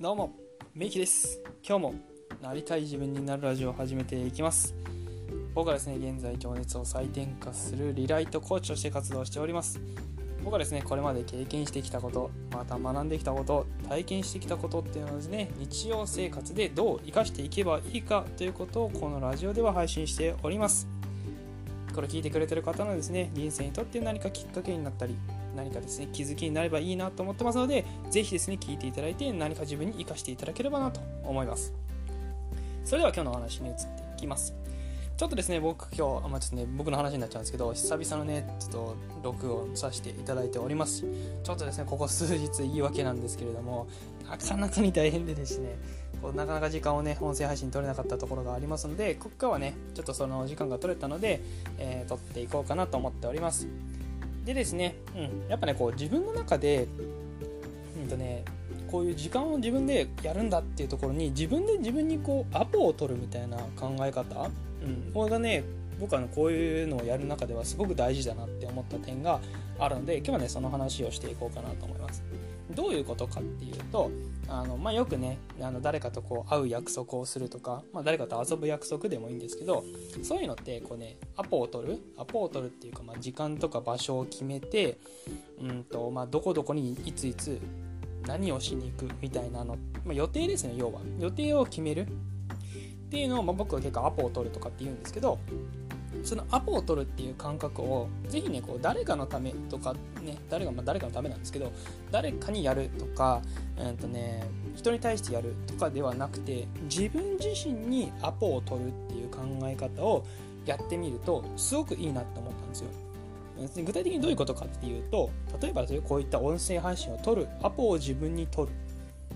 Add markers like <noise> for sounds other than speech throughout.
どうも、メイキです。今日もなりたい自分になるラジオを始めていきます。僕はですね、現在情熱を再転化するリライトコーチとして活動しております。僕はですね、これまで経験してきたこと、また学んできたこと、体験してきたことっていうのをですね、日常生活でどう生かしていけばいいかということをこのラジオでは配信しております。これ聞いてくれてる方のですね、人生にとって何かきっかけになったり、何かですね気づきになればいいなと思ってますのでぜひですね聞いていただいて何か自分に生かしていただければなと思います。それでは今日のお話に移っていきます。ちょっとですね僕今日あまあ、ちょっとね僕の話になっちゃうんですけど久々のねちょっと録音させていただいております。ちょっとですねここ数日言い訳なんですけれどもなかなかに大変でですねこうなかなか時間をね音声配信取れなかったところがありますのでここからはねちょっとその時間が取れたので、えー、撮っていこうかなと思っております。でですね、うん、やっぱねこう自分の中で、うんとね、こういう時間を自分でやるんだっていうところに自分で自分にこうアポを取るみたいな考え方、うん、これがね僕は、こういうのをやる中ではすごく大事だなって思った点があるので今日はねその話をしていこうかなと思います。どういうことかっていうとあの、まあ、よくねあの誰かとこう会う約束をするとか、まあ、誰かと遊ぶ約束でもいいんですけどそういうのってこうねアポを取るアポを取るっていうか、まあ、時間とか場所を決めてうんと、まあ、どこどこにいついつ何をしに行くみたいなの、まあ、予定ですね要は。予定を決めるっていうのを、まあ、僕は結構アポを取るとかって言うんですけどそのアポを取るっていう感覚をぜひねこう誰かのためとかね誰がまあ誰かのためなんですけど誰かにやるとか、うんとね、人に対してやるとかではなくて自分自身にアポを取るっていう考え方をやってみるとすごくいいなって思ったんですよ。具体的にどういうことかっていうと例えばこういった音声配信を取るアポを自分に取る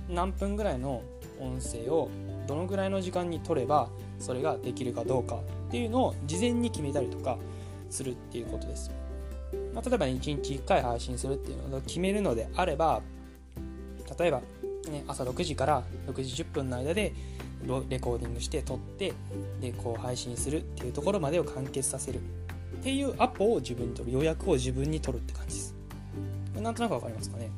何分ぐらいの音声をどのぐらいの時間に取ればそれができるかどうかっていうのを事前に決めたりとかするっていうことです。まあ、例えば、ね、1日1回配信するっていうのを決めるのであれば例えば、ね、朝6時から6時10分の間でレコーディングして撮ってでこう配信するっていうところまでを完結させるっていうアポを自分に取る予約を自分に取るって感じです。なんとなくわかりますかね？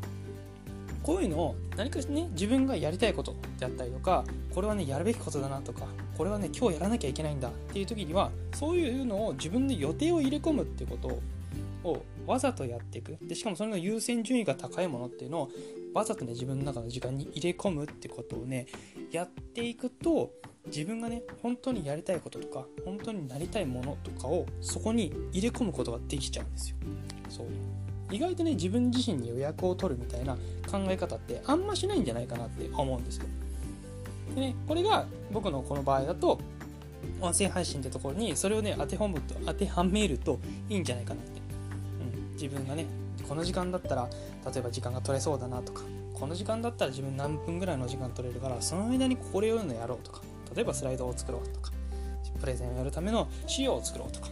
こういうのを何かね自分がやりたいことであったりとかこれはねやるべきことだなとかこれはね今日やらなきゃいけないんだっていう時にはそういうのを自分で予定を入れ込むっていうことをわざとやっていく。でしかもそれの優先順位が高いものっていうのをわざとね自分の中の時間に入れ込むってことをねやっていくと自分がね本当にやりたいこととか本当になりたいものとかをそこに入れ込むことができちゃうんですよ。そう。意外とね自分自身に予約を取るみたいな考え方ってあんましないんじゃないかなって思うんですよ。でねこれが僕のこの場合だと音声配信ってところにそれをね当てはむと当てはめるといいんじゃないかなって、うん、自分がねこの時間だったら例えば時間が取れそうだなとかこの時間だったら自分何分ぐらいの時間取れるからその間にこれをのやろうとか例えばスライドを作ろうとかプレゼンをやるための資料を作ろうとか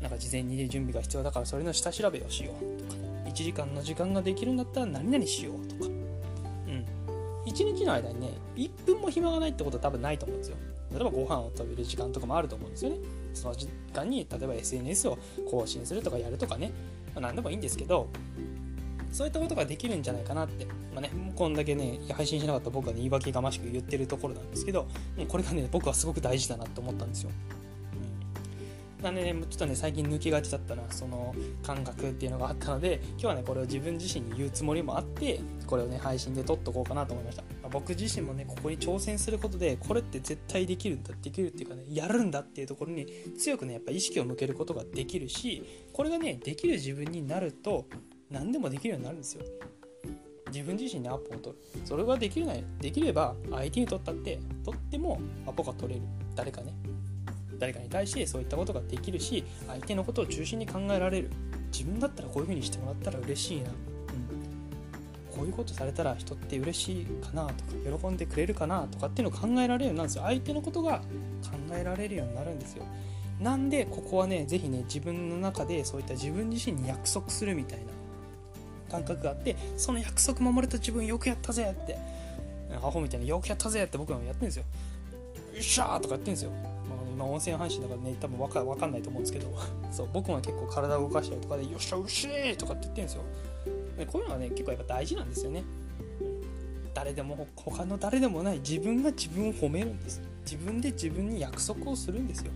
なんか事前に準備が必要だからそれの下調べをしようとか1時間の時間ができるんだったら何々しようとか。うん。1日の間にね1分も暇がないってことは多分ないと思うんですよ。例えばご飯を食べる時間とかもあると思うんですよね。その時間に例えば SNS を更新するとかやるとかね、まあ、何でもいいんですけどそういったことができるんじゃないかなって、まあね、こんだけね配信しなかった僕は、ね、言い訳がましく言ってるところなんですけどもうこれがね僕はすごく大事だなって思ったんですよ。なんでね、ちょっとね、最近抜きがちだったな、その感覚っていうのがあったので、今日はね、これを自分自身に言うつもりもあって、これをね、配信で撮っとこうかなと思いました。まあ、僕自身もね、ここに挑戦することで、これって絶対できるんだ、できるっていうかね、やるんだっていうところに強くね、やっぱ意識を向けることができるし、これがね、できる自分になると、何でもできるようになるんですよ。自分自身にアポを取る。それができるないできれば、相手に取ったって、取ってもアポが取れる。誰かね。誰かに対してそういったことができるし相手のことを中心に考えられる。自分だったらこういう風にしてもらったら嬉しいな、うん、こういうことされたら人って嬉しいかなとか喜んでくれるかなとかっていうのを考えられるようになるんですよ。相手のことが考えられるようになるんですよ。なんでここはね是非ね自分の中でそういった自分自身に約束するみたいな。感覚があってその約束守れた自分よくやったぜってアホみたいによくやったぜって僕はやってるんですよ。よっしゃーとかやってるんですよ。まあ、音声配信だからね多分わかわかんないと思うんですけど <laughs> そう僕も結構体を動かしたりとかで「よっしゃうしー!」とかって言ってるんですよ。でこういうのはね結構やっぱ大事なんですよね。誰でも他の誰でもない自分が自分を褒めるんです。自分で自分に約束をするんですよ。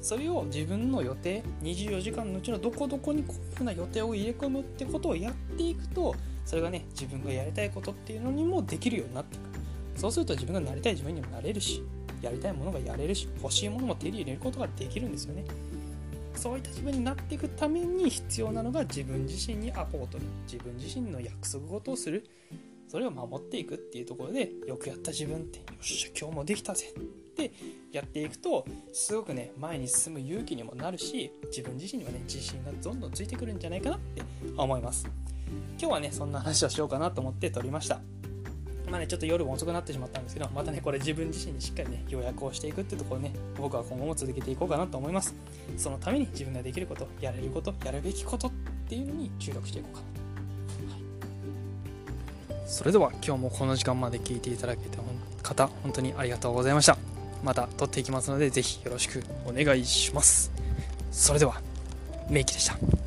それを自分の予定24時間のうちのどこどこにこういうふうな予定を入れ込むってことをやっていくとそれがね自分がやりたいことっていうのにもできるようになっていくそうすると自分がなりたい自分にもなれるし。やりたいものがやれるし欲しいものも手に入れることができるんですよね。そういった自分になっていくために必要なのが自分自身にアポート自分自身の約束事をする。それを守っていくっていうところでよくやった自分ってよっしゃ今日もできたぜ。ってやっていくとすごくね前に進む勇気にもなるし自分自身にはね自信がどんどんついてくるんじゃないかなって思います。今日はねそんな話をしようかなと思って撮りました。まあね、ちょっと夜も遅くなってしまったんですけど、またね、これ自分自身にしっかりね、予約をしていくってところね、僕は今後も続けていこうかなと思います。そのために自分ができること、やれること、やるべきことっていうのに注力していこうかな。はい。それでは今日もこの時間まで聞いていただけた方本当にありがとうございました。また撮っていきますのでぜひよろしくお願いします。それではメイキでした。